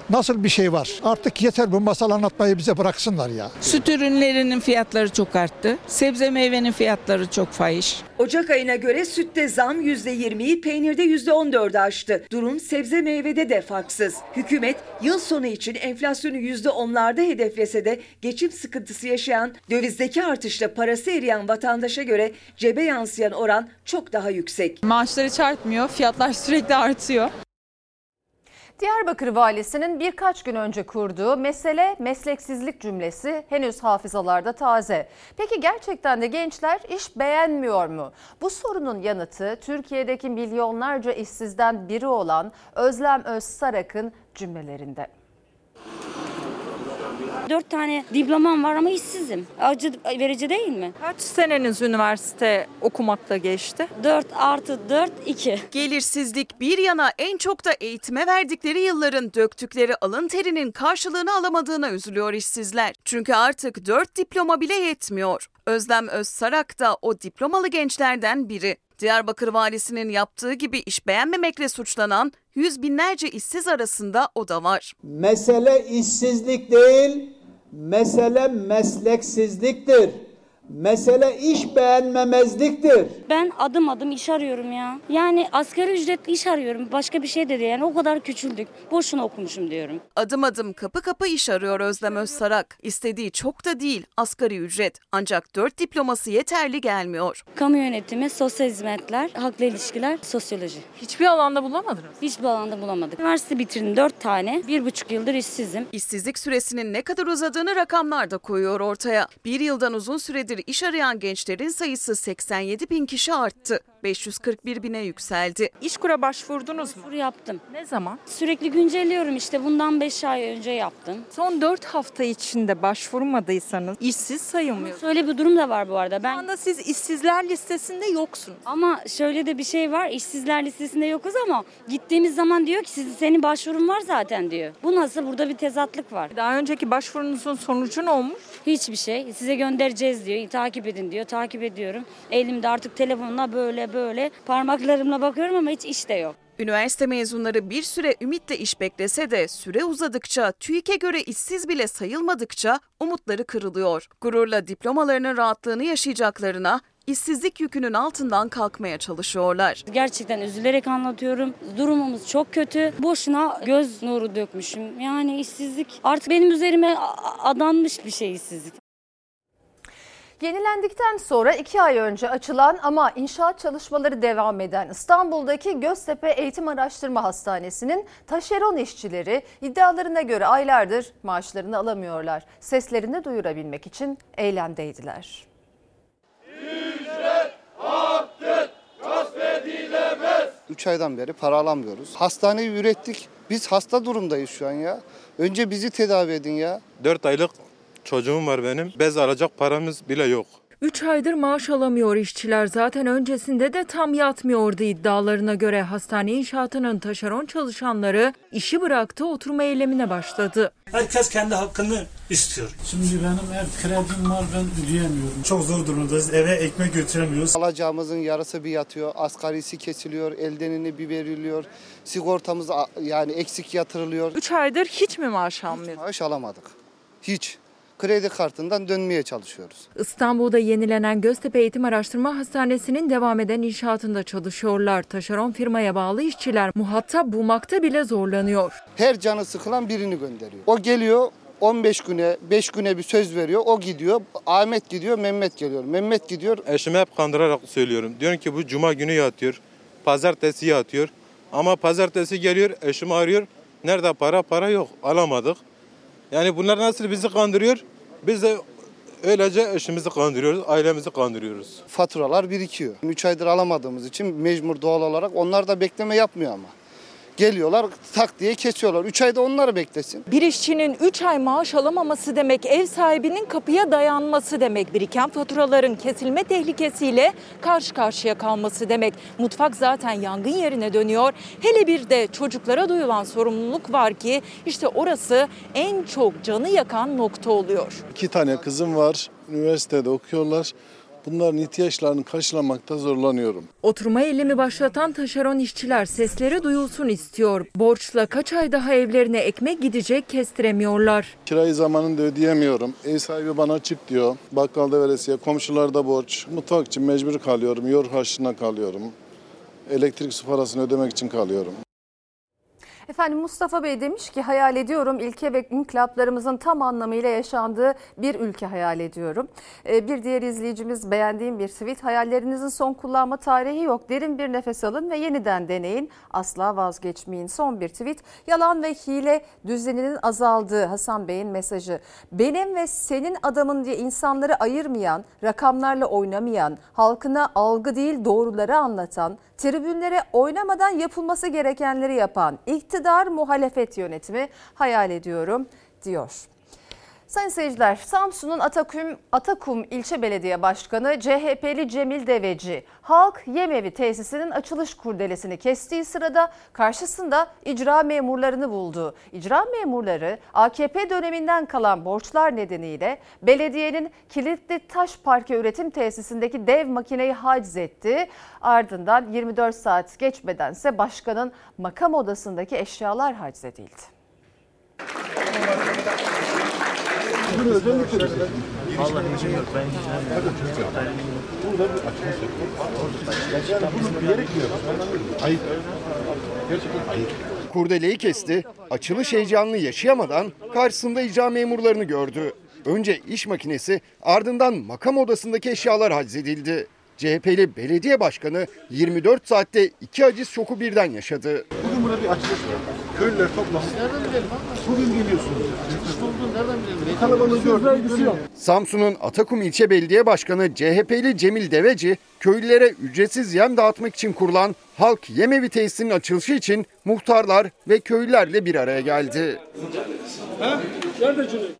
Nasıl bir şey var? Artık yeter bu masal anlatmayı bize bıraksınlar ya. Süt ürünlerinin fiyatları çok arttı. Sebze meyvenin fiyatları çok fahiş. Ocak ayına göre sütte zam %20'yi, peynirde %14'ü aştı. Durum sebze meyvede de farksız. Hükümet yıl sonu için enflasyonu %10'larda hedeflese de geçim sıkıntısı yaşayan, dövizdeki artışla parası eriyen vatandaşa göre cebe yansıyan oran çok daha yüksek. Maaşlar hiç artmıyor, fiyatlar sürekli artıyor. Diyarbakır valisinin birkaç gün önce kurduğu mesele mesleksizlik cümlesi henüz hafızalarda taze. Peki gerçekten de gençler iş beğenmiyor mu? Bu sorunun yanıtı Türkiye'deki milyonlarca işsizden biri olan Özlem Özsarak'ın cümlelerinde. Dört tane diplomam var ama işsizim. Acı verici değil mi? Kaç seneniz üniversite okumakta geçti? 4 artı 4, 2. Gelirsizlik bir yana en çok da eğitime verdikleri yılların döktükleri alın terinin karşılığını alamadığına üzülüyor işsizler. Çünkü artık 4 diploma bile yetmiyor. Özlem Özsarak da o diplomalı gençlerden biri. Diyarbakır valisinin yaptığı gibi iş beğenmemekle suçlanan yüz binlerce işsiz arasında o da var. Mesele işsizlik değil, mesele mesleksizliktir. Mesele iş beğenmemezliktir. Ben adım adım iş arıyorum ya. Yani asgari ücretli iş arıyorum. Başka bir şey de değil. Yani o kadar küçüldük. Boşuna okumuşum diyorum. Adım adım kapı kapı iş arıyor Özlem Özsarak. İstediği çok da değil asgari ücret. Ancak 4 diploması yeterli gelmiyor. Kamu yönetimi, sosyal hizmetler, halkla ilişkiler, sosyoloji. Hiçbir alanda bulamadınız. Hiçbir alanda bulamadık. Üniversite bitirdim 4 tane. Bir buçuk yıldır işsizim. İşsizlik süresinin ne kadar uzadığını rakamlar da koyuyor ortaya. Bir yıldan uzun süredir iş arayan gençlerin sayısı 87 bin kişi arttı. 541 bine yükseldi. İşkur'a başvurdunuz mu? Başvuru yaptım. Ne zaman? Sürekli güncelliyorum işte. Bundan 5 ay önce yaptım. Son 4 hafta içinde başvurmadıysanız işsiz sayılmıyor. Şöyle bir durum da var bu arada. Ben Şu anda siz işsizler listesinde yoksunuz. Ama şöyle de bir şey var. İşsizler listesinde yokuz ama gittiğimiz zaman diyor ki sizin senin başvurun var zaten diyor. Bu nasıl? Burada bir tezatlık var. Daha önceki başvurunuzun sonucu ne olmuş? Hiçbir şey. Size göndereceğiz diyor. Takip edin diyor. Takip ediyorum. Elimde artık telefonla böyle böyle parmaklarımla bakıyorum ama hiç iş de yok. Üniversite mezunları bir süre ümitle iş beklese de süre uzadıkça, TÜİK'e göre işsiz bile sayılmadıkça umutları kırılıyor. Gururla diplomalarının rahatlığını yaşayacaklarına, işsizlik yükünün altından kalkmaya çalışıyorlar. Gerçekten üzülerek anlatıyorum. Durumumuz çok kötü. Boşuna göz nuru dökmüşüm. Yani işsizlik artık benim üzerime adanmış bir şey işsizlik. Yenilendikten sonra iki ay önce açılan ama inşaat çalışmaları devam eden İstanbul'daki Göztepe Eğitim Araştırma Hastanesi'nin taşeron işçileri iddialarına göre aylardır maaşlarını alamıyorlar. Seslerini duyurabilmek için eylemdeydiler. 3 aydan beri para alamıyoruz. Hastaneyi ürettik. Biz hasta durumdayız şu an ya. Önce bizi tedavi edin ya. 4 aylık çocuğum var benim. Bez alacak paramız bile yok. 3 aydır maaş alamıyor işçiler. Zaten öncesinde de tam yatmıyordu iddialarına göre hastane inşaatının taşeron çalışanları işi bıraktı oturma eylemine başladı. Herkes kendi hakkını istiyor. Şimdi benim ev kredim var ben ödeyemiyorum. Çok zor durumdayız. Eve ekmek götüremiyoruz. Alacağımızın yarısı bir yatıyor. Asgarisi kesiliyor. Eldenini bir veriliyor. Sigortamız yani eksik yatırılıyor. 3 aydır hiç mi maaş almıyor? Maaş alamadık. Hiç. Kredi kartından dönmeye çalışıyoruz. İstanbul'da yenilenen Göztepe Eğitim Araştırma Hastanesi'nin devam eden inşaatında çalışıyorlar. Taşeron firmaya bağlı işçiler muhatap bulmakta bile zorlanıyor. Her canı sıkılan birini gönderiyor. O geliyor 15 güne, 5 güne bir söz veriyor. O gidiyor. Ahmet gidiyor, Mehmet geliyor. Mehmet gidiyor. Eşime hep kandırarak söylüyorum. Diyorum ki bu cuma günü yatıyor. Pazartesi yatıyor. Ama pazartesi geliyor eşimi arıyor. Nerede para? Para yok. Alamadık. Yani bunlar nasıl bizi kandırıyor? Biz de öylece eşimizi kandırıyoruz, ailemizi kandırıyoruz. Faturalar birikiyor. 3 aydır alamadığımız için mecbur doğal olarak onlar da bekleme yapmıyor ama. Geliyorlar tak diye kesiyorlar. 3 ayda onları beklesin. Bir işçinin 3 ay maaş alamaması demek ev sahibinin kapıya dayanması demek. Biriken faturaların kesilme tehlikesiyle karşı karşıya kalması demek. Mutfak zaten yangın yerine dönüyor. Hele bir de çocuklara duyulan sorumluluk var ki işte orası en çok canı yakan nokta oluyor. İki tane kızım var. Üniversitede okuyorlar. Bunların ihtiyaçlarını karşılamakta zorlanıyorum. Oturma eylemi başlatan taşeron işçiler sesleri duyulsun istiyor. Borçla kaç ay daha evlerine ekmek gidecek kestiremiyorlar. Kirayı zamanında ödeyemiyorum. Ev sahibi bana çık diyor. Bakkalda veresiye, komşularda borç. Mutfak için mecbur kalıyorum. Yor harçlığına kalıyorum. Elektrik su parasını ödemek için kalıyorum. Efendim Mustafa Bey demiş ki hayal ediyorum ilke ve inkılaplarımızın tam anlamıyla yaşandığı bir ülke hayal ediyorum. Ee, bir diğer izleyicimiz beğendiğim bir tweet hayallerinizin son kullanma tarihi yok. Derin bir nefes alın ve yeniden deneyin. Asla vazgeçmeyin. Son bir tweet yalan ve hile düzeninin azaldığı Hasan Bey'in mesajı. Benim ve senin adamın diye insanları ayırmayan, rakamlarla oynamayan, halkına algı değil doğruları anlatan, tribünlere oynamadan yapılması gerekenleri yapan iktidar muhalefet yönetimi hayal ediyorum diyor. Sayın seyirciler, Samsun'un Atakum, Atakum İlçe Belediye Başkanı CHP'li Cemil Deveci, halk yemevi tesisinin açılış kurdelesini kestiği sırada karşısında icra memurlarını buldu. İcra memurları AKP döneminden kalan borçlar nedeniyle belediyenin kilitli taş parke üretim tesisindeki dev makineyi haciz etti. Ardından 24 saat geçmedense başkanın makam odasındaki eşyalar haciz edildi. Kurdeleyi kesti, açılış heyecanını yaşayamadan karşısında icra memurlarını gördü. Önce iş makinesi ardından makam odasındaki eşyalar haczedildi. CHP'li belediye başkanı 24 saatte iki aciz şoku birden yaşadı. Bir açılış var. Köylüler toplanmış. Nereden bilelim Bugün geliyorsunuz. Nereden bilelim? Kalabalığı gördük. Samsun'un Atakum İlçe Belediye Başkanı CHP'li Cemil Deveci, köylülere ücretsiz yem dağıtmak için kurulan Halk Yemevi tesisinin açılışı için muhtarlar ve köylülerle bir araya geldi.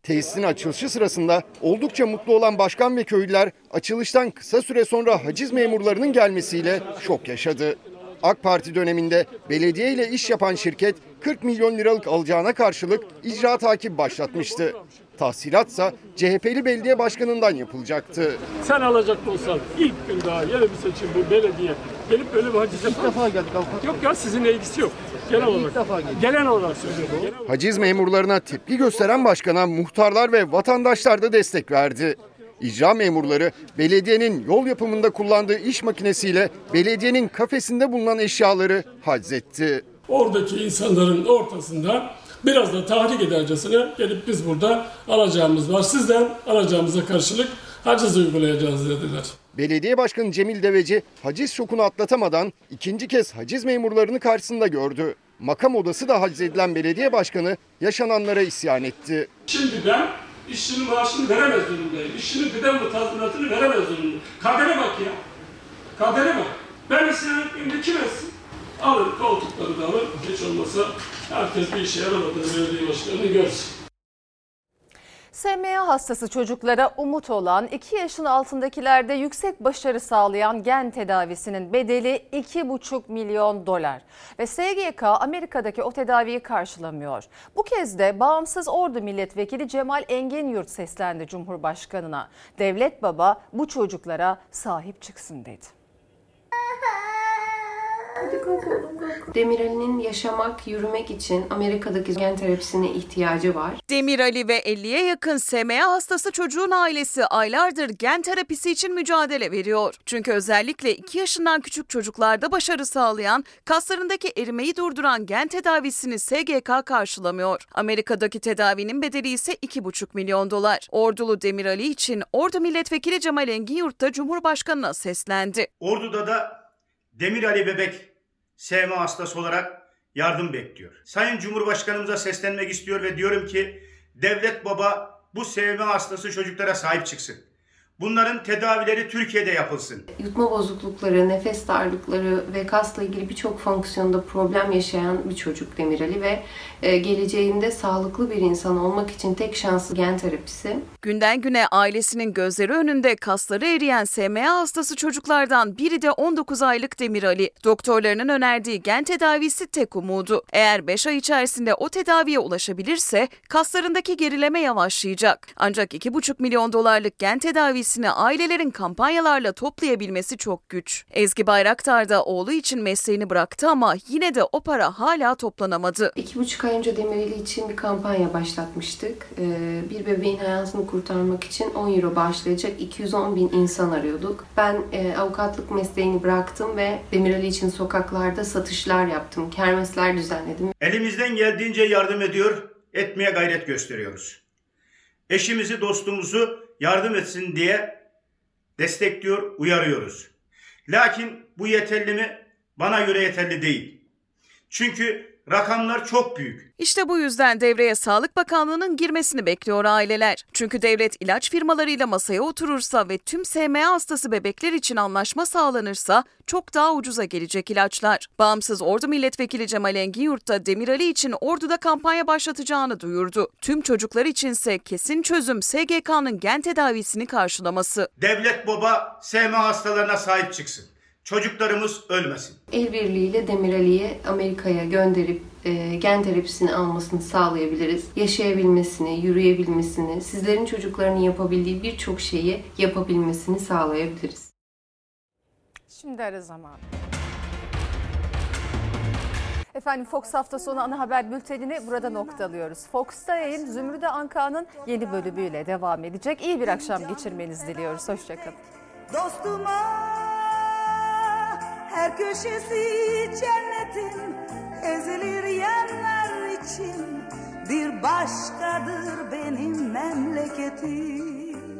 Tesisin açılışı sırasında oldukça mutlu olan başkan ve köylüler açılıştan kısa süre sonra haciz memurlarının gelmesiyle şok yaşadı. AK Parti döneminde belediye ile iş yapan şirket 40 milyon liralık alacağına karşılık icra takibi başlatmıştı. Tahsilatsa CHP'li belediye başkanından yapılacaktı. Sen alacak olsan ilk gün daha yeni bir seçim bu belediye gelip böyle bir haciz İlk defa geldik avukat. Yok ya sizinle ilgisi yok. Genel olarak. İlk defa geldik. Genel olarak söylüyorum. Haciz memurlarına tepki gösteren başkana muhtarlar ve vatandaşlar da destek verdi. İcra memurları belediyenin yol yapımında kullandığı iş makinesiyle belediyenin kafesinde bulunan eşyaları haczetti. Oradaki insanların ortasında biraz da tahrik edercesine gelip biz burada alacağımız var. Sizden alacağımıza karşılık haciz uygulayacağız dediler. Belediye Başkanı Cemil Deveci haciz şokunu atlatamadan ikinci kez haciz memurlarını karşısında gördü. Makam odası da haciz edilen belediye başkanı yaşananlara isyan etti. Şimdi ben işçinin maaşını veremez durumdayım. İşçinin kıdem tazminatını veremez durumdayım. Kadere bak ya. Kadere bak. Ben isyan etmeyeyim de kim etsin? Alın koltukları da alın. Hiç olmasa herkes bir işe yaramadığını belediye başkanını görsün. SMA hastası çocuklara umut olan 2 yaşın altındakilerde yüksek başarı sağlayan gen tedavisinin bedeli 2,5 milyon dolar. Ve SGK Amerika'daki o tedaviyi karşılamıyor. Bu kez de bağımsız ordu milletvekili Cemal Engenyurt seslendi Cumhurbaşkanı'na. Devlet baba bu çocuklara sahip çıksın dedi. Demirel'in yaşamak, yürümek için Amerika'daki gen terapisine ihtiyacı var. Demir Ali ve 50'ye yakın SMA hastası çocuğun ailesi aylardır gen terapisi için mücadele veriyor. Çünkü özellikle 2 yaşından küçük çocuklarda başarı sağlayan, kaslarındaki erimeyi durduran gen tedavisini SGK karşılamıyor. Amerika'daki tedavinin bedeli ise 2,5 milyon dolar. Ordulu Demir Ali için Ordu Milletvekili Cemal Engin Yurt'ta Cumhurbaşkanı'na seslendi. Ordu'da da Demir Ali Bebek SMA hastası olarak yardım bekliyor. Sayın Cumhurbaşkanımıza seslenmek istiyor ve diyorum ki devlet baba bu SMA hastası çocuklara sahip çıksın. Bunların tedavileri Türkiye'de yapılsın. Yutma bozuklukları, nefes darlıkları ve kasla ilgili birçok fonksiyonda problem yaşayan bir çocuk Demirali ve e, geleceğinde sağlıklı bir insan olmak için tek şansı gen terapisi. Günden güne ailesinin gözleri önünde kasları eriyen SMA hastası çocuklardan biri de 19 aylık Demir Ali. Doktorlarının önerdiği gen tedavisi tek umudu. Eğer 5 ay içerisinde o tedaviye ulaşabilirse kaslarındaki gerileme yavaşlayacak. Ancak 2,5 milyon dolarlık gen tedavisini ailelerin kampanyalarla toplayabilmesi çok güç. Ezgi Bayraktar da oğlu için mesleğini bıraktı ama yine de o para hala toplanamadı. İki buçuk ay önce Demireli için bir kampanya başlatmıştık. Ee, bir bebeğin hayatını kurtarmak için 10 euro bağışlayacak 210 bin insan arıyorduk. Ben e, avukatlık mesleğini bıraktım ve Demireli için sokaklarda satışlar yaptım. Kermesler düzenledim. Elimizden geldiğince yardım ediyor, etmeye gayret gösteriyoruz. Eşimizi, dostumuzu yardım etsin diye destekliyor, uyarıyoruz. Lakin bu yeterli mi? Bana göre yeterli değil. Çünkü rakamlar çok büyük. İşte bu yüzden devreye Sağlık Bakanlığı'nın girmesini bekliyor aileler. Çünkü devlet ilaç firmalarıyla masaya oturursa ve tüm SMA hastası bebekler için anlaşma sağlanırsa çok daha ucuza gelecek ilaçlar. Bağımsız Ordu Milletvekili Cemal Engin da Demirali için Ordu'da kampanya başlatacağını duyurdu. Tüm çocuklar içinse kesin çözüm SGK'nın gen tedavisini karşılaması. Devlet baba SMA hastalarına sahip çıksın. Çocuklarımız ölmesin. El birliğiyle Demirali'yi Amerika'ya gönderip e, gen terapisini almasını sağlayabiliriz. Yaşayabilmesini, yürüyebilmesini, sizlerin çocuklarının yapabildiği birçok şeyi yapabilmesini sağlayabiliriz. Şimdi ara zamanı. Efendim Fox hafta sonu ana haber bültenini burada noktalıyoruz. Fox'ta yayın Zümrüde Anka'nın yeni bölümüyle devam edecek. İyi bir akşam geçirmenizi diliyoruz. Hoşçakalın. Dostuma her köşesi cennetin ezilir yerler için bir başkadır benim memleketim.